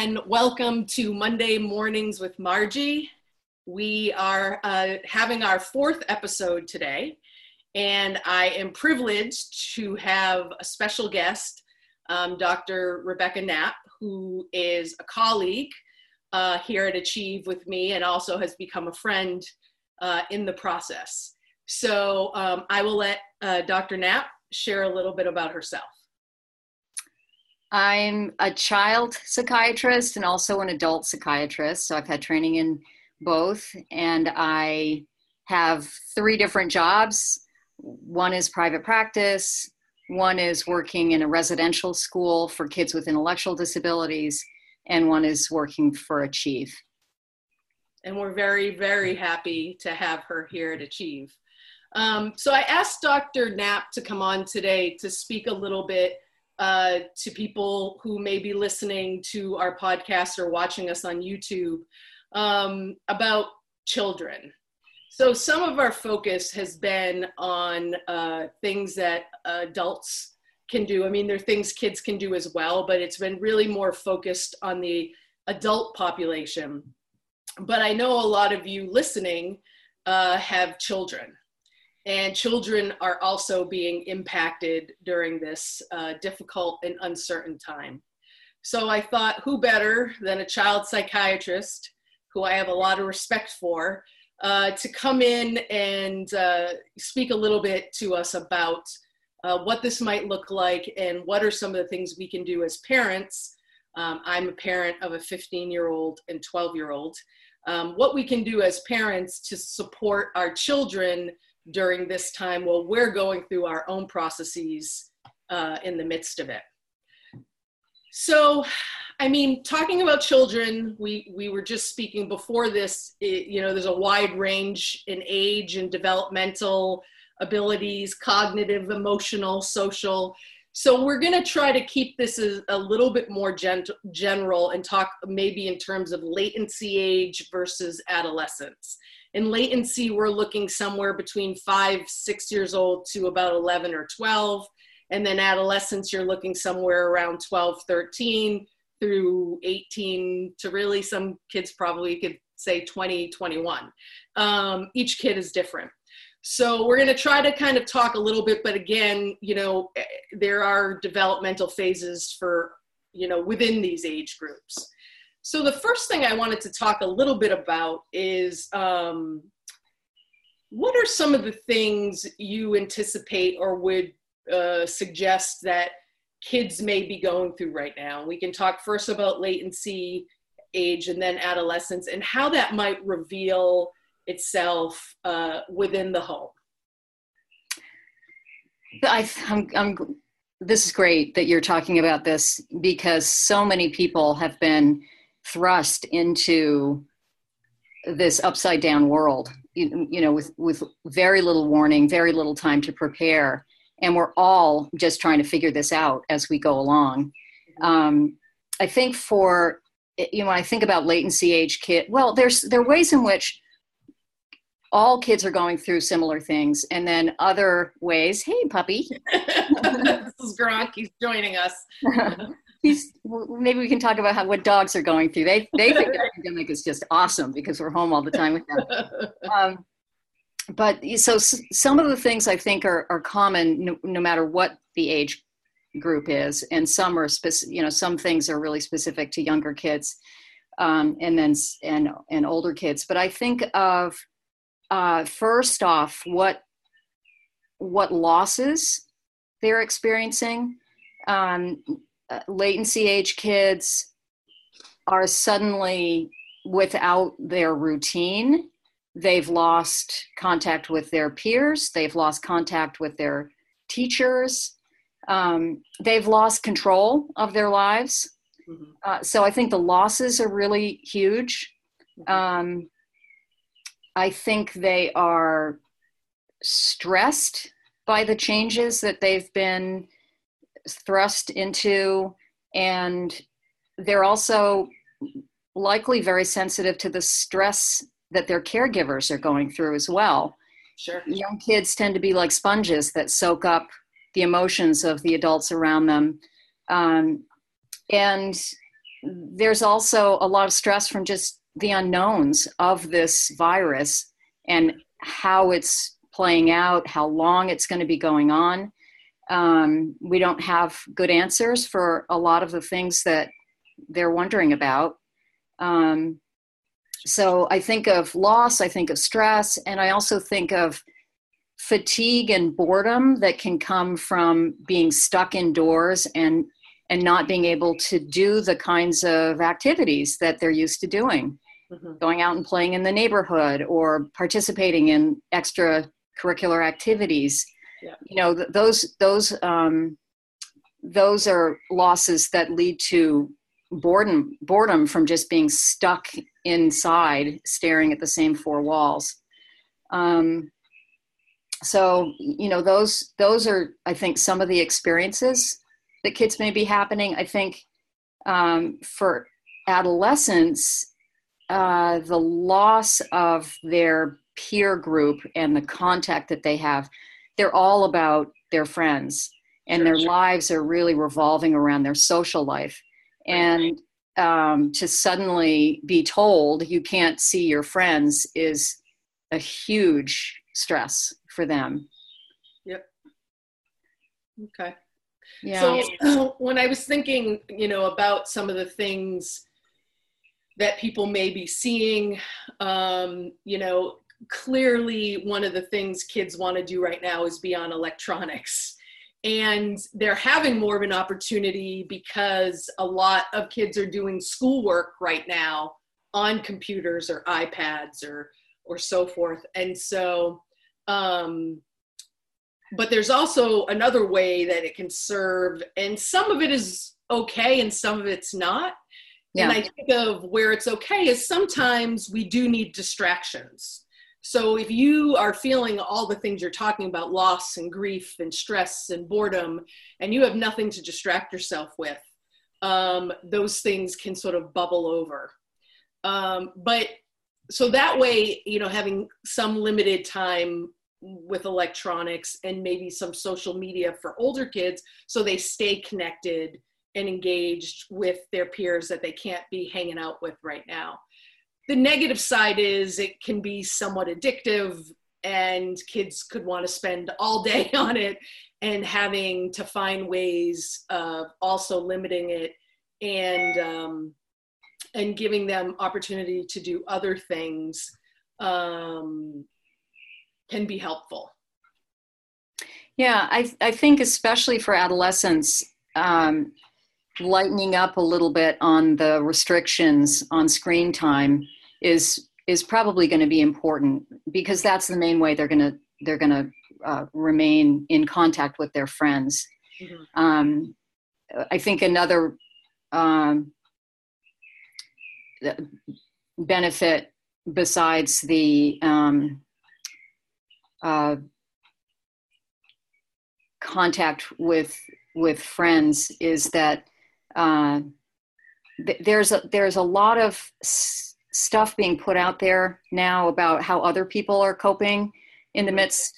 and welcome to Monday Mornings with Margie. We are uh, having our fourth episode today, and I am privileged to have a special guest, um, Dr. Rebecca Knapp, who is a colleague uh, here at Achieve with me and also has become a friend uh, in the process. So um, I will let uh, Dr. Knapp share a little bit about herself. I'm a child psychiatrist and also an adult psychiatrist. So I've had training in both, and I have three different jobs. One is private practice, one is working in a residential school for kids with intellectual disabilities, and one is working for Achieve. And we're very, very happy to have her here at Achieve. Um, so I asked Dr. Knapp to come on today to speak a little bit uh, to people who may be listening to our podcast or watching us on YouTube um, about children. So, some of our focus has been on uh, things that adults can do. I mean, there are things kids can do as well, but it's been really more focused on the adult population. But I know a lot of you listening uh, have children and children are also being impacted during this uh, difficult and uncertain time. So I thought, who better than a child psychiatrist, who I have a lot of respect for, uh, to come in and uh, speak a little bit to us about uh, what this might look like and what are some of the things we can do as parents. Um, I'm a parent of a 15 year old and 12 year old. Um, what we can do as parents to support our children during this time while we're going through our own processes uh, in the midst of it. So, I mean, talking about children, we, we were just speaking before this, it, you know, there's a wide range in age and developmental abilities, cognitive, emotional, social. So we're going to try to keep this a, a little bit more general and talk maybe in terms of latency age versus adolescence in latency, we're looking somewhere between five, six years old to about 11 or 12. And then adolescence, you're looking somewhere around 12, 13 through 18 to really some kids probably could say 20, 21. Um, each kid is different. So we're going to try to kind of talk a little bit, but again, you know, eh, there are developmental phases for, you know, within these age groups. So the first thing I wanted to talk a little bit about is um, what are some of the things you anticipate or would uh, suggest that kids may be going through right now? We can talk first about latency, age, and then adolescence, and how that might reveal itself uh, within the home. I, I'm, I'm, this is great that you're talking about this because so many people have been thrust into this upside down world you, you, know with with very little warning very little time to prepare. And we're all just trying to figure this out as we go along. Um, i think for you know when i think about latency age kid well there's there are ways in which all kids are going through similar things. And then other ways hey puppy. This is gronk he's joining us he's maybe we can talk about how what dogs are going through. They they think the pandemic is just awesome because we're home all the time with them. Um, but so some of the things I think are are common no, no matter what the age group is, and some are specific. You know, some things are really specific to younger kids, um, and then and and older kids. But I think of uh, first off what what losses they're experiencing. Um, uh, latency age kids are suddenly without their routine. They've lost contact with their peers, they've lost contact with their teachers, um, they've lost control of their lives. Mm-hmm. Uh, so I think the losses are really huge. Mm-hmm. Um, I think they are stressed by the changes that they've been thrust into, and they're also likely very sensitive to the stress that their caregivers are going through as well. Sure. Young kids tend to be like sponges that soak up the emotions of the adults around them. Um, and there's also a lot of stress from just the unknowns of this virus and how it's playing out, how long it's going to be going on. Um, we don't have good answers for a lot of the things that they're wondering about. Um, so I think of loss, I think of stress, and I also think of fatigue and boredom that can come from being stuck indoors and and not being able to do the kinds of activities that they're used to doing mm-hmm. going out and playing in the neighborhood or participating in extracurricular activities yeah. you know th- those those um, those are losses that lead to boredom boredom from just being stuck inside staring at the same four walls um, so you know those those are i think some of the experiences that kids may be happening i think um, for adolescents uh, the loss of their peer group and the contact that they have they're all about their friends and their lives are really revolving around their social life. And um, to suddenly be told you can't see your friends is a huge stress for them. Yep. Okay. Yeah. so when i was thinking you know about some of the things that people may be seeing um, you know clearly one of the things kids want to do right now is be on electronics. And they're having more of an opportunity because a lot of kids are doing schoolwork right now on computers or iPads or or so forth. And so um but there's also another way that it can serve and some of it is okay and some of it's not. Yeah. and i think of where it's okay is sometimes we do need distractions so if you are feeling all the things you're talking about loss and grief and stress and boredom and you have nothing to distract yourself with um, those things can sort of bubble over. Um, but so that way you know having some limited time with electronics and maybe some social media for older kids so they stay connected and engaged with their peers that they can't be hanging out with right now the negative side is it can be somewhat addictive and kids could want to spend all day on it and having to find ways of also limiting it and um, and giving them opportunity to do other things um, can be helpful. Yeah i, I think especially for adolescents um, lightening up a little bit on the restrictions on screen time is is probably going to be important because that's the main way they're going to they're going to uh, remain in contact with their friends. Mm-hmm. Um, I think another um, benefit besides the um, uh, contact with with friends is that uh, th- there's a there's a lot of stuff being put out there now about how other people are coping in the midst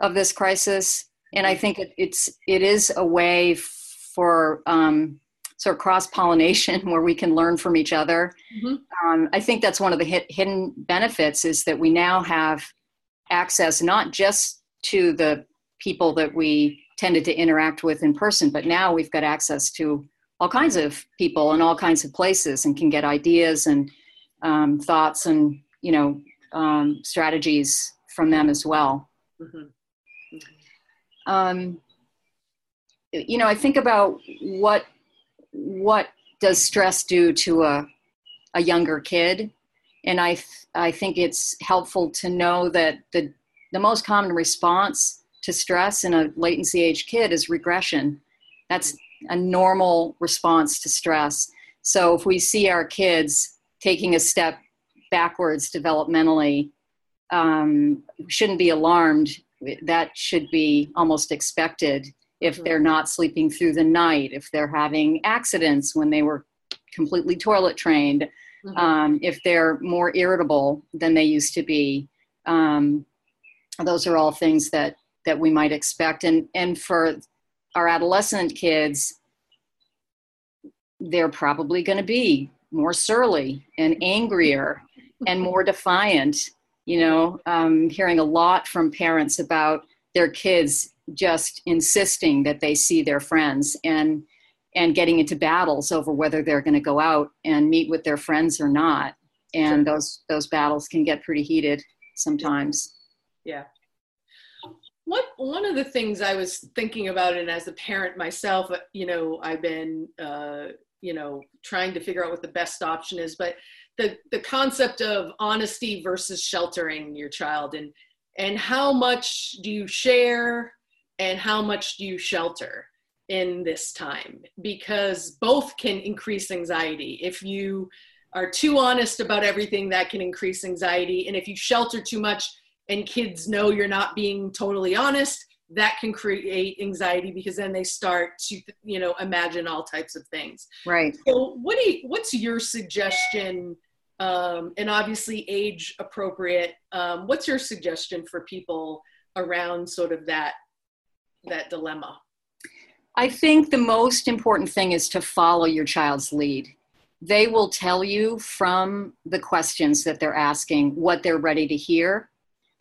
of this crisis and i think it, it's it is a way for um, sort of cross pollination where we can learn from each other mm-hmm. um, i think that's one of the hit, hidden benefits is that we now have access not just to the people that we tended to interact with in person but now we've got access to all kinds of people in all kinds of places and can get ideas and um, thoughts and you know um, strategies from them as well. Mm-hmm. Mm-hmm. Um, you know, I think about what what does stress do to a a younger kid, and I th- I think it's helpful to know that the the most common response to stress in a latency age kid is regression. That's a normal response to stress. So if we see our kids taking a step backwards developmentally um, shouldn't be alarmed. That should be almost expected if they're not sleeping through the night, if they're having accidents when they were completely toilet trained, mm-hmm. um, if they're more irritable than they used to be. Um, those are all things that that we might expect. And and for our adolescent kids, they're probably going to be more surly and angrier and more defiant. You know, um, hearing a lot from parents about their kids just insisting that they see their friends and and getting into battles over whether they're going to go out and meet with their friends or not and sure. those those battles can get pretty heated sometimes yeah what one of the things i was thinking about and as a parent myself uh, you know i've been uh, you know trying to figure out what the best option is but the the concept of honesty versus sheltering your child and and how much do you share and how much do you shelter in this time? Because both can increase anxiety. If you are too honest about everything that can increase anxiety. And if you shelter too much and kids know you're not being totally honest that can create anxiety because then they start to you know imagine all types of things. Right. So what do you, what's your suggestion um, and obviously age appropriate um, what's your suggestion for people around sort of that that dilemma? I think the most important thing is to follow your child's lead. They will tell you from the questions that they're asking what they're ready to hear,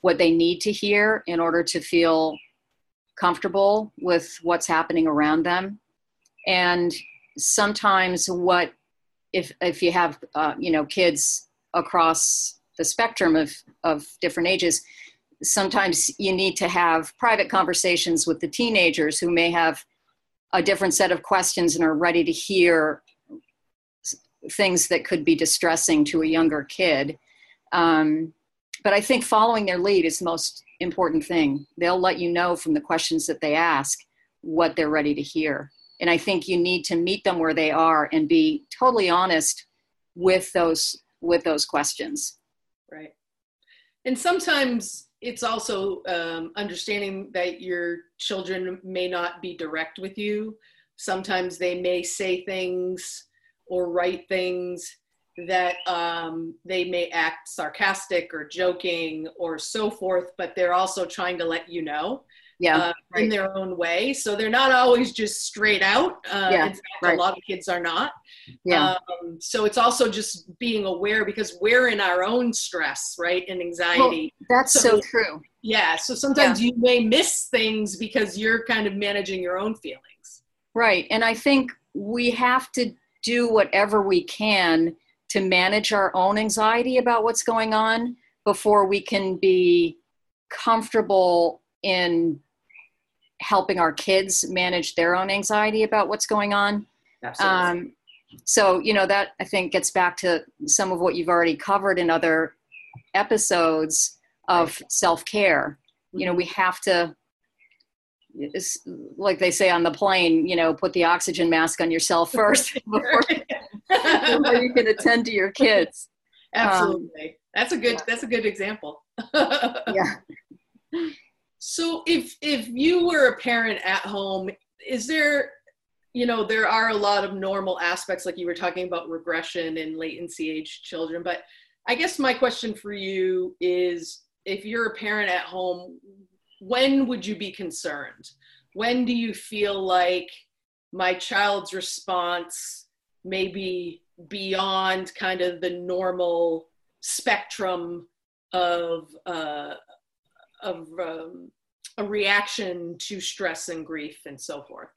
what they need to hear in order to feel comfortable with what's happening around them. And sometimes what if if you have uh, you know kids across the spectrum of of different ages sometimes you need to have private conversations with the teenagers who may have a different set of questions and are ready to hear things that could be distressing to a younger kid. Um, but I think following their lead is most important thing. They'll let you know from the questions that they ask what they're ready to hear. And I think you need to meet them where they are and be totally honest with those with those questions. Right. And sometimes it's also um, understanding that your children may not be direct with you. Sometimes they may say things or write things that um, they may act sarcastic or joking or so forth, but they're also trying to let you know yeah, uh, right. in their own way. So they're not always just straight out. Uh, yeah, in fact, right. a lot of kids are not. Yeah. Um, so it's also just being aware because we're in our own stress, right, and anxiety. Well, that's so, so, true. Yeah. So sometimes yeah. you may miss things because you're kind of managing your own feelings. Right. And I think we have to do whatever we can to manage our own anxiety about what's going on before we can be comfortable in helping our kids manage their own anxiety about what's going on. Absolutely. Um, so, you know, that I think gets back to some of what you've already covered in other episodes of right. self care. You know, we have to like they say on the plane, you know, put the oxygen mask on yourself first before, you can attend to your kids. Absolutely. Um, that's a good yeah. that's a good example. yeah. So if if you were a parent at home, is there you know, there are a lot of normal aspects like you were talking about regression and latency age children, but I guess my question for you is if you're a parent at home, when would you be concerned? When do you feel like my child's response may be beyond kind of the normal spectrum of uh, of um, a reaction to stress and grief and so forth?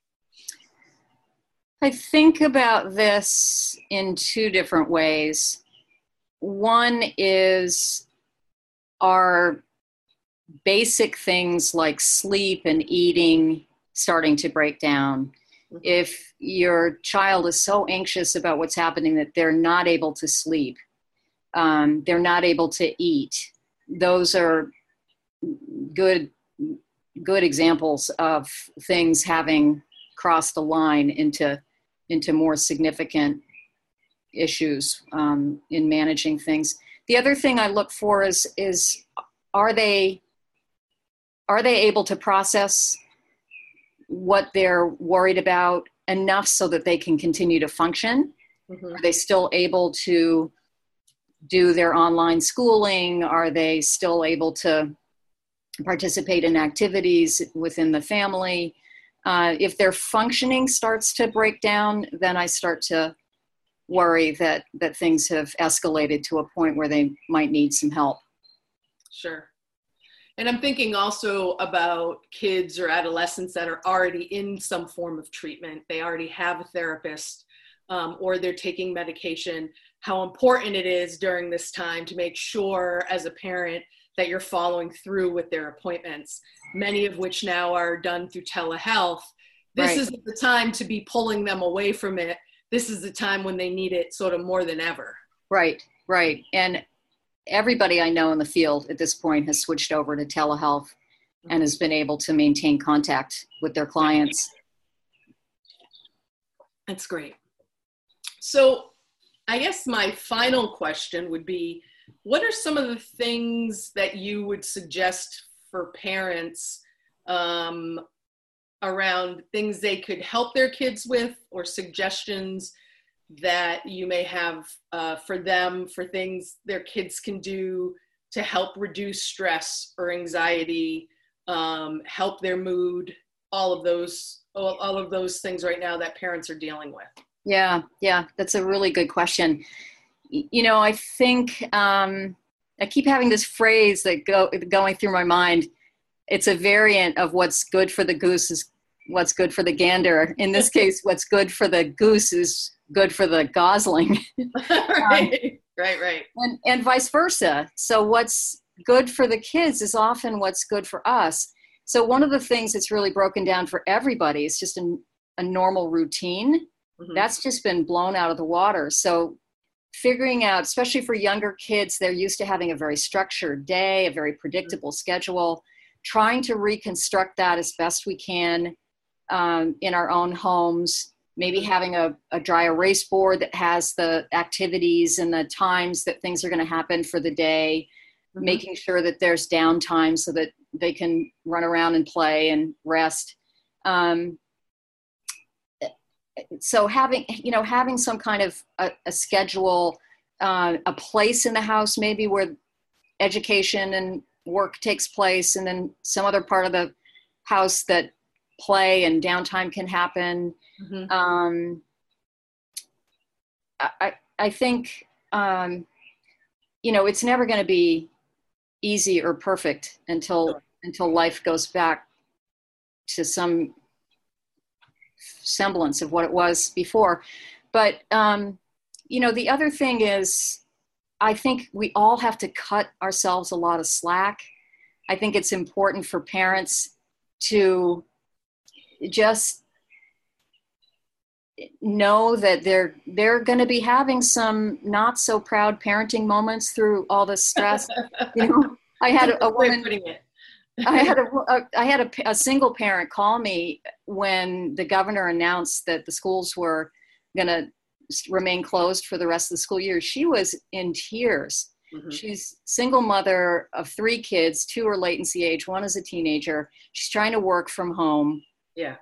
I think about this in two different ways. One is our basic things like sleep and eating starting to break down. Mm-hmm. If your child is so anxious about what's happening that they're not able to sleep, um, they're not able to eat, those are good good examples of things having crossed the line into into more significant issues um, in managing things. The other thing I look for is is are they are they able to process what they're worried about enough so that they can continue to function? Mm-hmm. Are they still able to do their online schooling? Are they still able to participate in activities within the family? Uh, if their functioning starts to break down, then I start to worry that that things have escalated to a point where they might need some help. Sure. And I'm thinking also about kids or adolescents that are already in some form of treatment. They already have a therapist um, or they're taking medication. How important it is during this time to make sure, as a parent, that you're following through with their appointments, many of which now are done through telehealth. This right. is the time to be pulling them away from it. This is the time when they need it sort of more than ever. Right, right. And everybody I know in the field at this point has switched over to telehealth and has been able to maintain contact with their clients. That's great. So, I guess my final question would be what are some of the things that you would suggest for parents um, around things they could help their kids with or suggestions that you may have uh, for them for things their kids can do to help reduce stress or anxiety um, help their mood all of those all, all of those things right now that parents are dealing with. Yeah yeah that's a really good question. You know i think um, i keep having this phrase that go going through my mind. It's a variant of what's good for the goose is what's good for the gander in this case what's good for the goose is good for the gosling. right, um, right, right. And, and vice versa. So, what's good for the kids is often what's good for us. So, one of the things that's really broken down for everybody is just a, a normal routine. Mm-hmm. That's just been blown out of the water. So, figuring out, especially for younger kids, they're used to having a very structured day, a very predictable mm-hmm. schedule. Trying to reconstruct that as best we can um, in our own homes maybe having a, a dry erase board that has the activities and the times that things are going to happen for the day mm-hmm. making sure that there's downtime so that they can run around and play and rest um, so having you know having some kind of a, a schedule uh, a place in the house maybe where education and work takes place and then some other part of the house that play and downtime can happen. Mm-hmm. Um, I, I think, um, you know, it's never going to be easy or perfect until sure. until life goes back to some semblance of what it was before. But um, you know, the other thing is, I think we all have to cut ourselves a lot of slack. I think it's important for parents to just know that they're they're going to be having some not so proud parenting moments through all the stress. you know, I had a, a woman. I had a, a I had a, a single parent call me when the governor announced that the schools were going to remain closed for the rest of the school year. She was in tears. Mm-hmm. She's single mother of three kids. Two are latency age. One is a teenager. She's trying to work from home yeah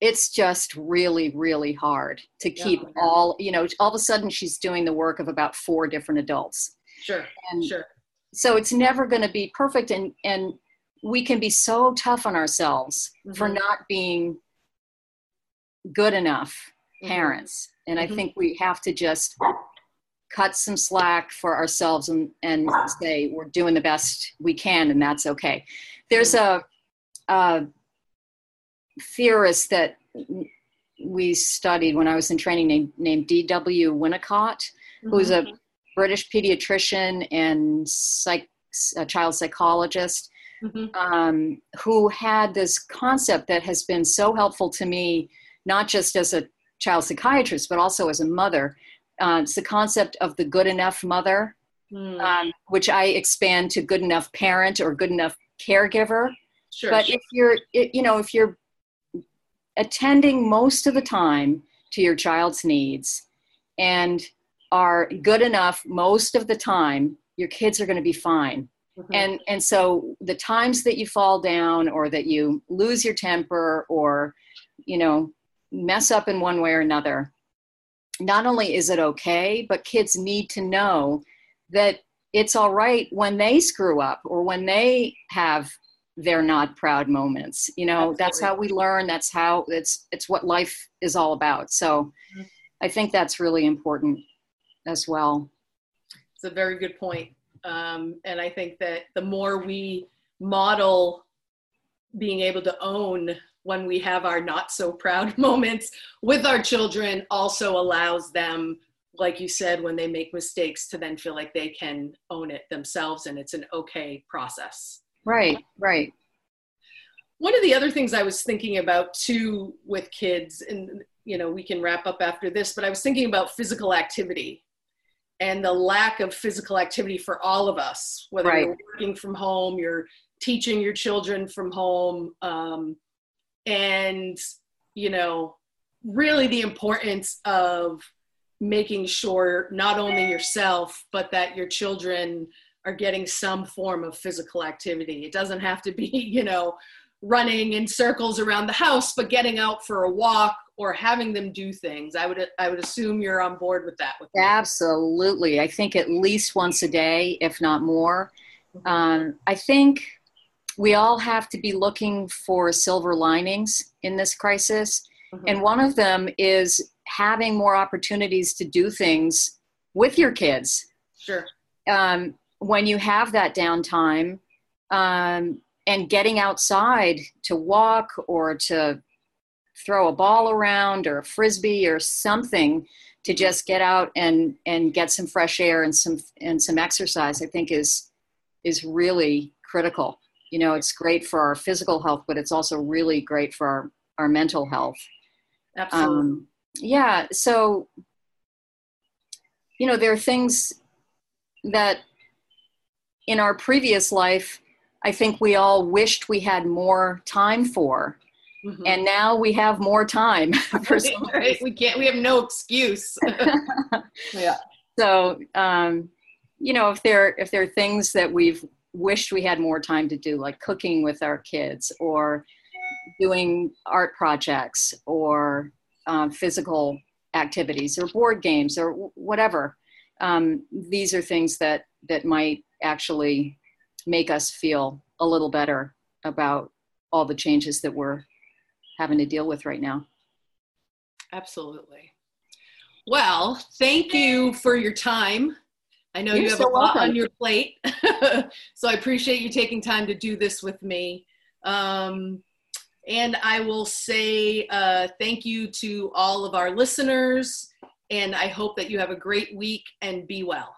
it's just really really hard to keep yeah. all you know all of a sudden she's doing the work of about four different adults sure and sure so it's never going to be perfect and and we can be so tough on ourselves mm-hmm. for not being good enough mm-hmm. parents and mm-hmm. i think we have to just cut some slack for ourselves and, and say we're doing the best we can and that's okay there's mm-hmm. a, a theorist that we studied when I was in training named, named D.W. Winnicott, mm-hmm. who's a British pediatrician and psych, a child psychologist, mm-hmm. um, who had this concept that has been so helpful to me, not just as a child psychiatrist, but also as a mother. Uh, it's the concept of the good enough mother, mm. um, which I expand to good enough parent or good enough caregiver. Sure, but sure. if you're, you know, if you're attending most of the time to your child's needs and are good enough most of the time, your kids are going to be fine. Mm-hmm. And and so the times that you fall down or that you lose your temper or you know mess up in one way or another, not only is it okay, but kids need to know that it's all right when they screw up or when they have they're not proud moments you know Absolutely. that's how we learn that's how it's it's what life is all about so mm-hmm. i think that's really important as well it's a very good point um, and i think that the more we model being able to own when we have our not so proud moments with our children also allows them like you said when they make mistakes to then feel like they can own it themselves and it's an okay process right right one of the other things i was thinking about too with kids and you know we can wrap up after this but i was thinking about physical activity and the lack of physical activity for all of us whether right. you're working from home you're teaching your children from home um, and you know really the importance of making sure not only yourself but that your children are getting some form of physical activity it doesn't have to be you know running in circles around the house but getting out for a walk or having them do things i would i would assume you're on board with that with absolutely i think at least once a day if not more mm-hmm. um, i think we all have to be looking for silver linings in this crisis. Mm-hmm. And one of them is having more opportunities to do things with your kids. Sure. Um, when you have that downtime um, and getting outside to walk or to throw a ball around or a frisbee or something to just get out and and get some fresh air and some and some exercise i think is is really critical. You know it's great for our physical health but it's also really great for our, our mental health. Absolutely. Um, yeah so you know there are things that in our previous life i think we all wished we had more time for mm-hmm. and now we have more time for right. we can't we have no excuse yeah so um, you know if there if there are things that we've wished we had more time to do, like cooking with our kids or doing art projects or um, physical activities or board games or whatever. Um, these are things that that might actually make us feel a little better about all the changes that we're having to deal with right now. Absolutely. Well, thank you for your time. I know You're you have so a lot welcome. on your plate, so I appreciate you taking time to do this with me. Um, and I will say uh, thank you to all of our listeners, and I hope that you have a great week and be well.